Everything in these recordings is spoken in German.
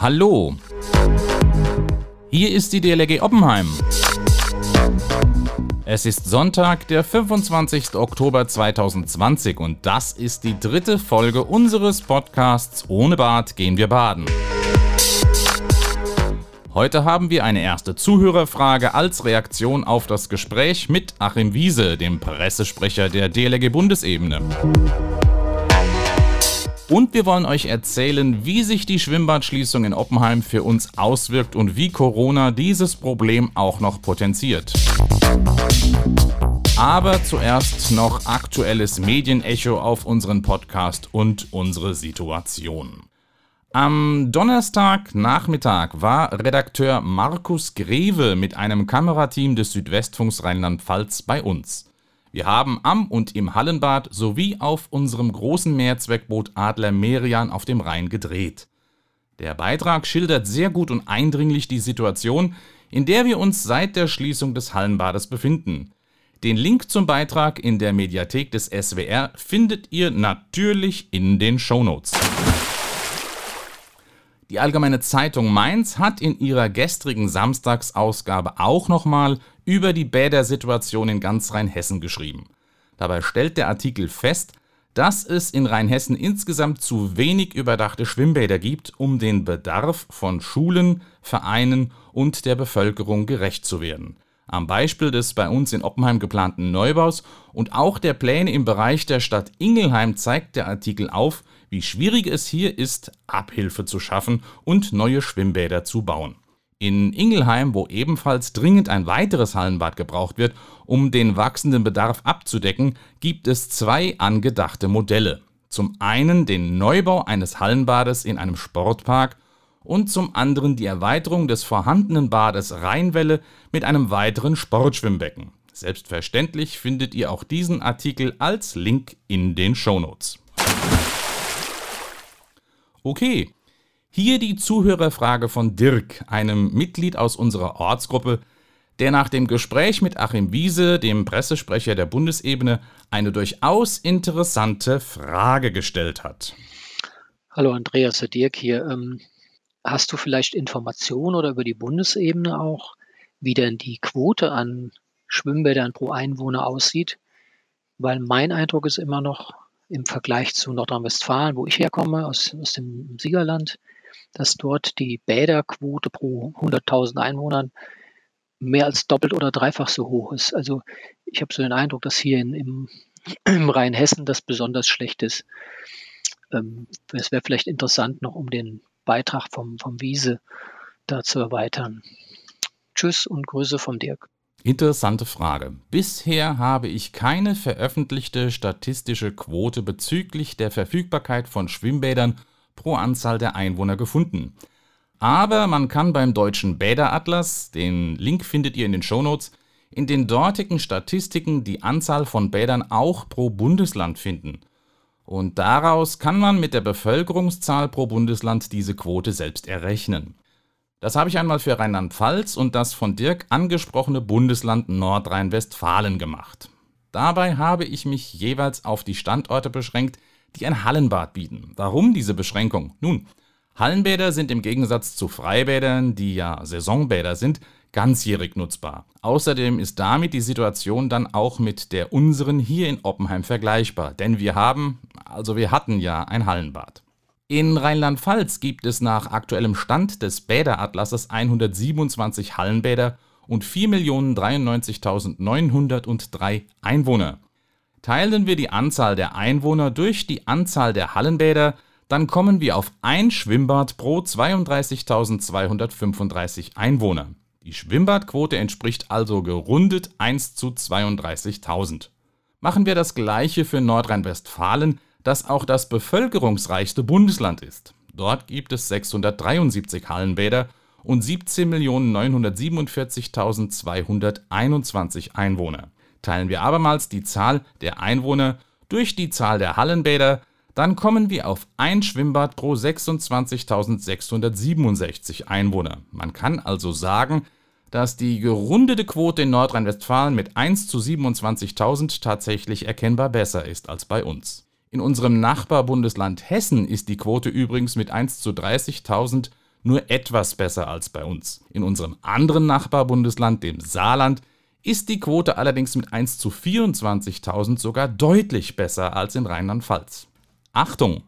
Hallo. Hier ist die DLRG Oppenheim. Es ist Sonntag, der 25. Oktober 2020 und das ist die dritte Folge unseres Podcasts Ohne Bad gehen wir baden. Heute haben wir eine erste Zuhörerfrage als Reaktion auf das Gespräch mit Achim Wiese, dem Pressesprecher der DLRG Bundesebene. Und wir wollen euch erzählen, wie sich die Schwimmbadschließung in Oppenheim für uns auswirkt und wie Corona dieses Problem auch noch potenziert. Aber zuerst noch aktuelles Medienecho auf unseren Podcast und unsere Situation. Am Donnerstagnachmittag war Redakteur Markus Greve mit einem Kamerateam des Südwestfunks Rheinland-Pfalz bei uns. Wir haben am und im Hallenbad sowie auf unserem großen Mehrzweckboot Adler Merian auf dem Rhein gedreht. Der Beitrag schildert sehr gut und eindringlich die Situation, in der wir uns seit der Schließung des Hallenbades befinden. Den Link zum Beitrag in der Mediathek des SWR findet ihr natürlich in den Shownotes. Die Allgemeine Zeitung Mainz hat in ihrer gestrigen Samstagsausgabe auch nochmal über die Bädersituation in ganz Rheinhessen geschrieben. Dabei stellt der Artikel fest, dass es in Rheinhessen insgesamt zu wenig überdachte Schwimmbäder gibt, um den Bedarf von Schulen, Vereinen und der Bevölkerung gerecht zu werden. Am Beispiel des bei uns in Oppenheim geplanten Neubaus und auch der Pläne im Bereich der Stadt Ingelheim zeigt der Artikel auf, wie schwierig es hier ist, Abhilfe zu schaffen und neue Schwimmbäder zu bauen. In Ingelheim, wo ebenfalls dringend ein weiteres Hallenbad gebraucht wird, um den wachsenden Bedarf abzudecken, gibt es zwei angedachte Modelle. Zum einen den Neubau eines Hallenbades in einem Sportpark und zum anderen die Erweiterung des vorhandenen Bades Rheinwelle mit einem weiteren Sportschwimmbecken. Selbstverständlich findet ihr auch diesen Artikel als Link in den Shownotes. Okay, hier die Zuhörerfrage von Dirk, einem Mitglied aus unserer Ortsgruppe, der nach dem Gespräch mit Achim Wiese, dem Pressesprecher der Bundesebene, eine durchaus interessante Frage gestellt hat. Hallo Andreas, Herr Dirk hier. Ähm, hast du vielleicht Informationen oder über die Bundesebene auch, wie denn die Quote an Schwimmbädern pro Einwohner aussieht? Weil mein Eindruck ist immer noch, im Vergleich zu Nordrhein-Westfalen, wo ich herkomme, aus, aus dem Siegerland, dass dort die Bäderquote pro 100.000 Einwohnern mehr als doppelt oder dreifach so hoch ist. Also ich habe so den Eindruck, dass hier in, im, im Rheinhessen das besonders schlecht ist. Ähm, es wäre vielleicht interessant, noch um den Beitrag vom, vom Wiese da zu erweitern. Tschüss und Grüße vom Dirk. Interessante Frage. Bisher habe ich keine veröffentlichte statistische Quote bezüglich der Verfügbarkeit von Schwimmbädern pro Anzahl der Einwohner gefunden. Aber man kann beim deutschen Bäderatlas, den Link findet ihr in den Shownotes, in den dortigen Statistiken die Anzahl von Bädern auch pro Bundesland finden. Und daraus kann man mit der Bevölkerungszahl pro Bundesland diese Quote selbst errechnen. Das habe ich einmal für Rheinland-Pfalz und das von Dirk angesprochene Bundesland Nordrhein-Westfalen gemacht. Dabei habe ich mich jeweils auf die Standorte beschränkt, die ein Hallenbad bieten. Warum diese Beschränkung? Nun, Hallenbäder sind im Gegensatz zu Freibädern, die ja Saisonbäder sind, ganzjährig nutzbar. Außerdem ist damit die Situation dann auch mit der unseren hier in Oppenheim vergleichbar, denn wir haben, also wir hatten ja ein Hallenbad. In Rheinland-Pfalz gibt es nach aktuellem Stand des Bäderatlasses 127 Hallenbäder und 4.093.903 Einwohner. Teilen wir die Anzahl der Einwohner durch die Anzahl der Hallenbäder, dann kommen wir auf ein Schwimmbad pro 32.235 Einwohner. Die Schwimmbadquote entspricht also gerundet 1 zu 32.000. Machen wir das gleiche für Nordrhein-Westfalen, das auch das bevölkerungsreichste Bundesland ist. Dort gibt es 673 Hallenbäder und 17.947.221 Einwohner. Teilen wir abermals die Zahl der Einwohner durch die Zahl der Hallenbäder, dann kommen wir auf ein Schwimmbad pro 26.667 Einwohner. Man kann also sagen, dass die gerundete Quote in Nordrhein-Westfalen mit 1 zu 27.000 tatsächlich erkennbar besser ist als bei uns. In unserem Nachbarbundesland Hessen ist die Quote übrigens mit 1 zu 30.000 nur etwas besser als bei uns. In unserem anderen Nachbarbundesland, dem Saarland, ist die Quote allerdings mit 1 zu 24.000 sogar deutlich besser als in Rheinland-Pfalz. Achtung!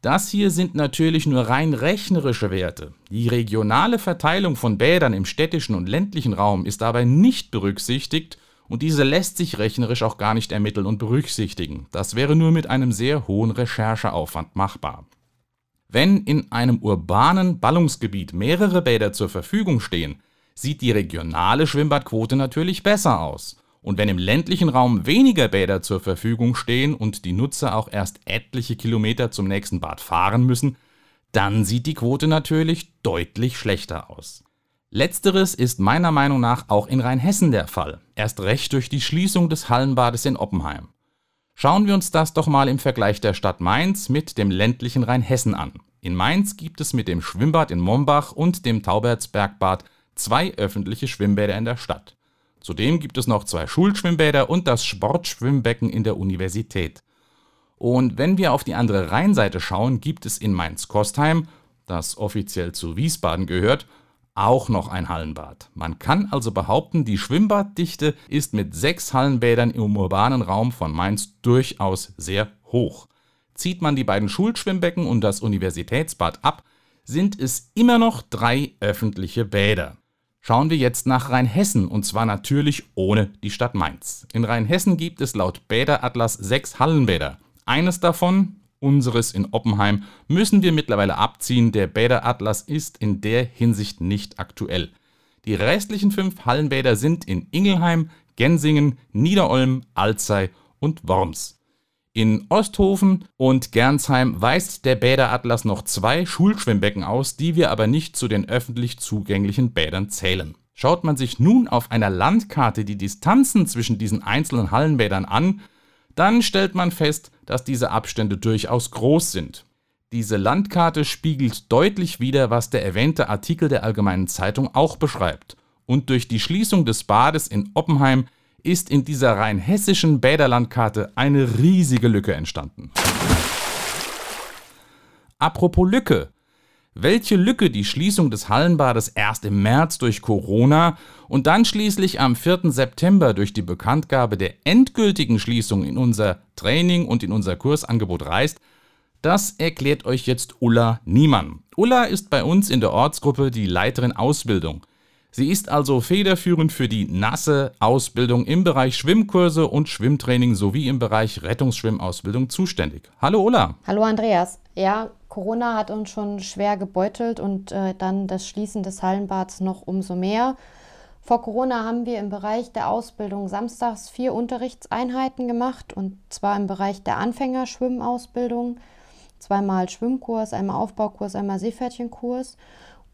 Das hier sind natürlich nur rein rechnerische Werte. Die regionale Verteilung von Bädern im städtischen und ländlichen Raum ist dabei nicht berücksichtigt und diese lässt sich rechnerisch auch gar nicht ermitteln und berücksichtigen. Das wäre nur mit einem sehr hohen Rechercheaufwand machbar. Wenn in einem urbanen Ballungsgebiet mehrere Bäder zur Verfügung stehen, sieht die regionale Schwimmbadquote natürlich besser aus. Und wenn im ländlichen Raum weniger Bäder zur Verfügung stehen und die Nutzer auch erst etliche Kilometer zum nächsten Bad fahren müssen, dann sieht die Quote natürlich deutlich schlechter aus. Letzteres ist meiner Meinung nach auch in Rheinhessen der Fall, erst recht durch die Schließung des Hallenbades in Oppenheim. Schauen wir uns das doch mal im Vergleich der Stadt Mainz mit dem ländlichen Rheinhessen an. In Mainz gibt es mit dem Schwimmbad in Mombach und dem Taubertsbergbad zwei öffentliche Schwimmbäder in der Stadt. Zudem gibt es noch zwei Schulschwimmbäder und das Sportschwimmbecken in der Universität. Und wenn wir auf die andere Rheinseite schauen, gibt es in Mainz-Kostheim, das offiziell zu Wiesbaden gehört, auch noch ein Hallenbad. Man kann also behaupten, die Schwimmbaddichte ist mit sechs Hallenbädern im urbanen Raum von Mainz durchaus sehr hoch. Zieht man die beiden Schulschwimmbecken und das Universitätsbad ab, sind es immer noch drei öffentliche Bäder. Schauen wir jetzt nach Rheinhessen und zwar natürlich ohne die Stadt Mainz. In Rheinhessen gibt es laut Bäderatlas sechs Hallenbäder. Eines davon, unseres in Oppenheim, müssen wir mittlerweile abziehen. Der Bäderatlas ist in der Hinsicht nicht aktuell. Die restlichen fünf Hallenbäder sind in Ingelheim, Gensingen, Niederolm, Alzey und Worms. In Osthofen und Gernsheim weist der Bäderatlas noch zwei Schulschwimmbecken aus, die wir aber nicht zu den öffentlich zugänglichen Bädern zählen. Schaut man sich nun auf einer Landkarte die Distanzen zwischen diesen einzelnen Hallenbädern an, dann stellt man fest, dass diese Abstände durchaus groß sind. Diese Landkarte spiegelt deutlich wider, was der erwähnte Artikel der Allgemeinen Zeitung auch beschreibt. Und durch die Schließung des Bades in Oppenheim ist in dieser rein hessischen Bäderlandkarte eine riesige Lücke entstanden. Apropos Lücke. Welche Lücke die Schließung des Hallenbades erst im März durch Corona und dann schließlich am 4. September durch die Bekanntgabe der endgültigen Schließung in unser Training und in unser Kursangebot reißt, das erklärt euch jetzt Ulla Niemann. Ulla ist bei uns in der Ortsgruppe die Leiterin Ausbildung. Sie ist also federführend für die nasse Ausbildung im Bereich Schwimmkurse und Schwimmtraining sowie im Bereich Rettungsschwimmausbildung zuständig. Hallo Ulla. Hallo Andreas. Ja, Corona hat uns schon schwer gebeutelt und äh, dann das Schließen des Hallenbads noch umso mehr. Vor Corona haben wir im Bereich der Ausbildung samstags vier Unterrichtseinheiten gemacht und zwar im Bereich der Anfängerschwimmausbildung. Zweimal Schwimmkurs, einmal Aufbaukurs, einmal Seepferdchenkurs.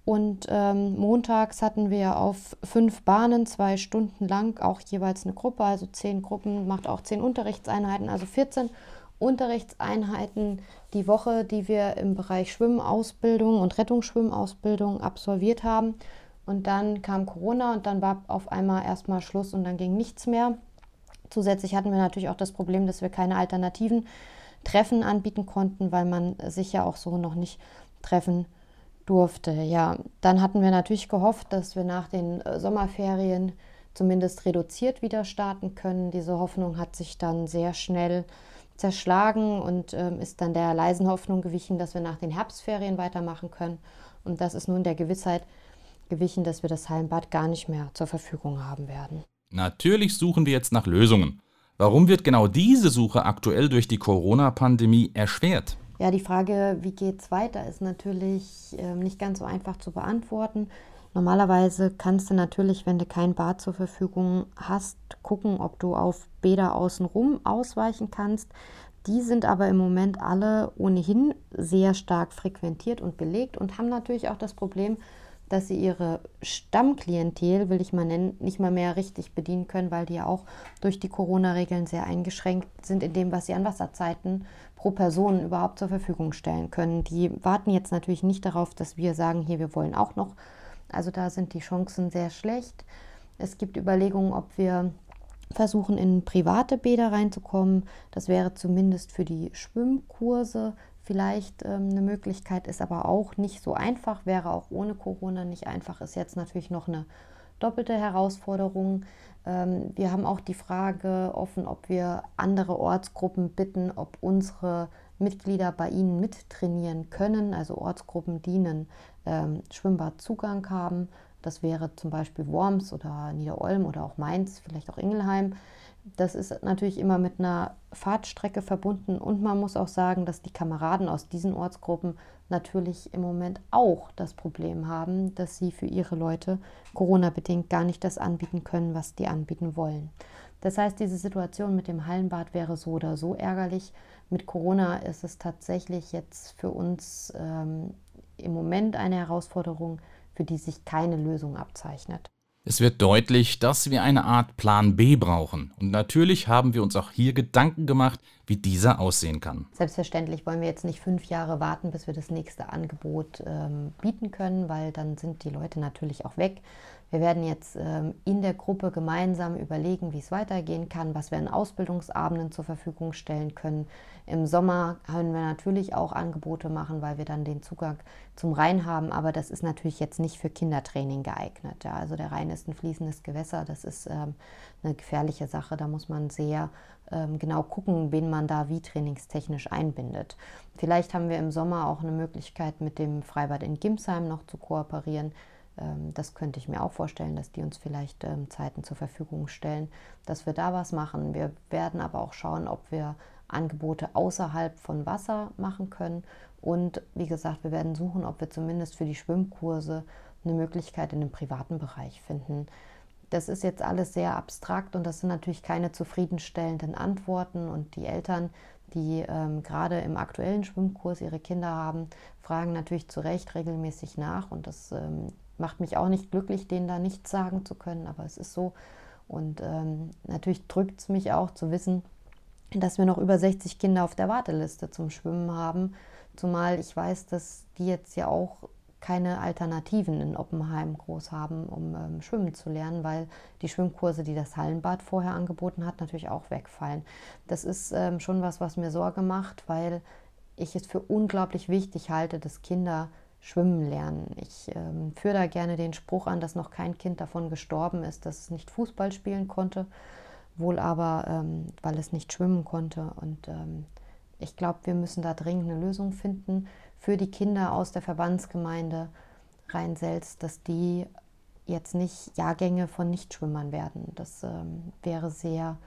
Und ähm, montags hatten wir auf fünf Bahnen zwei Stunden lang auch jeweils eine Gruppe, also zehn Gruppen, macht auch zehn Unterrichtseinheiten, also 14 Unterrichtseinheiten die Woche, die wir im Bereich Schwimmausbildung und Rettungsschwimmausbildung absolviert haben. Und dann kam Corona und dann war auf einmal erstmal Schluss und dann ging nichts mehr. Zusätzlich hatten wir natürlich auch das Problem, dass wir keine alternativen Treffen anbieten konnten, weil man sich ja auch so noch nicht treffen durfte. Ja, dann hatten wir natürlich gehofft, dass wir nach den äh, Sommerferien zumindest reduziert wieder starten können. Diese Hoffnung hat sich dann sehr schnell zerschlagen und ähm, ist dann der leisen Hoffnung gewichen, dass wir nach den Herbstferien weitermachen können. Und das ist nun der Gewissheit gewichen, dass wir das Hallenbad gar nicht mehr zur Verfügung haben werden. Natürlich suchen wir jetzt nach Lösungen. Warum wird genau diese Suche aktuell durch die Corona-Pandemie erschwert? Ja, die Frage, wie geht es weiter, ist natürlich äh, nicht ganz so einfach zu beantworten. Normalerweise kannst du natürlich, wenn du kein Bad zur Verfügung hast, gucken, ob du auf Bäder außenrum ausweichen kannst. Die sind aber im Moment alle ohnehin sehr stark frequentiert und belegt und haben natürlich auch das Problem, dass sie ihre Stammklientel, will ich mal nennen, nicht mal mehr richtig bedienen können, weil die ja auch durch die Corona-Regeln sehr eingeschränkt sind in dem, was sie an Wasserzeiten pro Person überhaupt zur Verfügung stellen können. Die warten jetzt natürlich nicht darauf, dass wir sagen, hier, wir wollen auch noch. Also da sind die Chancen sehr schlecht. Es gibt Überlegungen, ob wir versuchen, in private Bäder reinzukommen. Das wäre zumindest für die Schwimmkurse vielleicht ähm, eine Möglichkeit, ist aber auch nicht so einfach, wäre auch ohne Corona nicht einfach, ist jetzt natürlich noch eine doppelte Herausforderung. Ähm, wir haben auch die Frage offen, ob wir andere Ortsgruppen bitten, ob unsere Mitglieder bei ihnen mittrainieren können, also Ortsgruppen, die einen ähm, Schwimmbadzugang haben. Das wäre zum Beispiel Worms oder Niederolm oder auch Mainz, vielleicht auch Ingelheim. Das ist natürlich immer mit einer Fahrtstrecke verbunden und man muss auch sagen, dass die Kameraden aus diesen Ortsgruppen natürlich im Moment auch das Problem haben, dass sie für ihre Leute Corona-bedingt gar nicht das anbieten können, was die anbieten wollen. Das heißt, diese Situation mit dem Hallenbad wäre so oder so ärgerlich. Mit Corona ist es tatsächlich jetzt für uns ähm, im Moment eine Herausforderung, für die sich keine Lösung abzeichnet. Es wird deutlich, dass wir eine Art Plan B brauchen. Und natürlich haben wir uns auch hier Gedanken gemacht, wie dieser aussehen kann. Selbstverständlich wollen wir jetzt nicht fünf Jahre warten, bis wir das nächste Angebot ähm, bieten können, weil dann sind die Leute natürlich auch weg. Wir werden jetzt ähm, in der Gruppe gemeinsam überlegen, wie es weitergehen kann, was wir an Ausbildungsabenden zur Verfügung stellen können. Im Sommer können wir natürlich auch Angebote machen, weil wir dann den Zugang zum Rhein haben, aber das ist natürlich jetzt nicht für Kindertraining geeignet. Ja. Also der Rhein ist ein fließendes Gewässer, das ist ähm, eine gefährliche Sache. Da muss man sehr genau gucken, wen man da wie trainingstechnisch einbindet. Vielleicht haben wir im Sommer auch eine Möglichkeit, mit dem Freibad in Gimsheim noch zu kooperieren ähm, das könnte ich mir auch vorstellen, dass die uns vielleicht ähm, Zeiten zur Verfügung stellen, dass wir da was machen. Wir werden aber auch schauen, ob wir Angebote außerhalb von Wasser machen können. Und wie gesagt, wir werden suchen, ob wir zumindest für die Schwimmkurse eine Möglichkeit in dem privaten Bereich finden. Das ist jetzt alles sehr abstrakt und das sind natürlich keine zufriedenstellenden Antworten. Und die Eltern, die ähm, gerade im aktuellen Schwimmkurs ihre Kinder haben, fragen natürlich zu Recht regelmäßig nach. Und das ähm, macht mich auch nicht glücklich, denen da nichts sagen zu können, aber es ist so. Und ähm, natürlich drückt es mich auch zu wissen, dass wir noch über 60 Kinder auf der Warteliste zum Schwimmen haben. Zumal ich weiß, dass die jetzt ja auch keine Alternativen in Oppenheim groß haben, um ähm, schwimmen zu lernen, weil die Schwimmkurse, die das Hallenbad vorher angeboten hat, natürlich auch wegfallen. Das ist ähm, schon was, was mir Sorge macht, weil ich es für unglaublich wichtig halte, dass Kinder schwimmen lernen. Ich ähm, führe da gerne den Spruch an, dass noch kein Kind davon gestorben ist, dass es nicht Fußball spielen konnte, wohl aber, ähm, weil es nicht schwimmen konnte. Und ähm, ich glaube, wir müssen da dringend eine Lösung finden für die Kinder aus der Verbandsgemeinde Rhein-Selz, dass die jetzt nicht Jahrgänge von Nichtschwimmern werden. Das ähm, wäre sehr,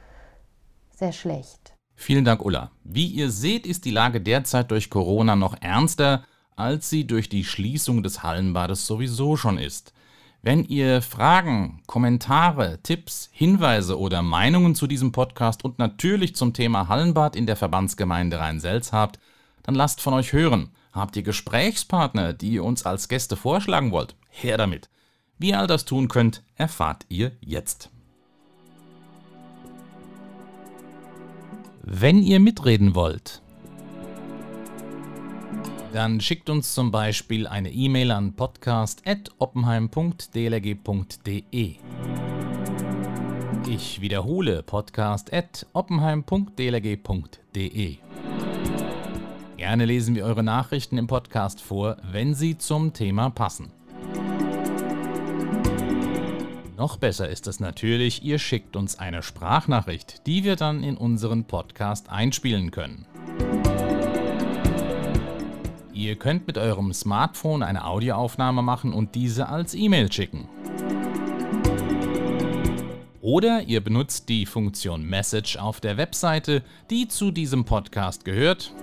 sehr schlecht. Vielen Dank, Ulla. Wie ihr seht, ist die Lage derzeit durch Corona noch ernster als sie durch die Schließung des Hallenbades sowieso schon ist. Wenn ihr Fragen, Kommentare, Tipps, Hinweise oder Meinungen zu diesem Podcast und natürlich zum Thema Hallenbad in der Verbandsgemeinde Rhein-Selz habt, dann lasst von euch hören. Habt ihr Gesprächspartner, die ihr uns als Gäste vorschlagen wollt? Her damit. Wie ihr all das tun könnt, erfahrt ihr jetzt. Wenn ihr mitreden wollt, dann schickt uns zum Beispiel eine E-Mail an podcast.oppenheim.dlg.de. Ich wiederhole podcast.oppenheim.dlg.de. Gerne lesen wir eure Nachrichten im Podcast vor, wenn sie zum Thema passen. Noch besser ist es natürlich, ihr schickt uns eine Sprachnachricht, die wir dann in unseren Podcast einspielen können. Ihr könnt mit eurem Smartphone eine Audioaufnahme machen und diese als E-Mail schicken. Oder ihr benutzt die Funktion Message auf der Webseite, die zu diesem Podcast gehört.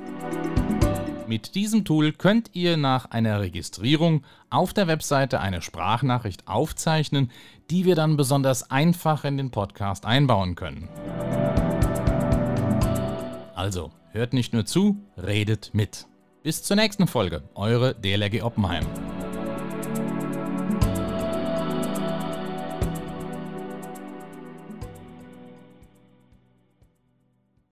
Mit diesem Tool könnt ihr nach einer Registrierung auf der Webseite eine Sprachnachricht aufzeichnen, die wir dann besonders einfach in den Podcast einbauen können. Also, hört nicht nur zu, redet mit. Bis zur nächsten Folge, eure DLRG Oppenheim.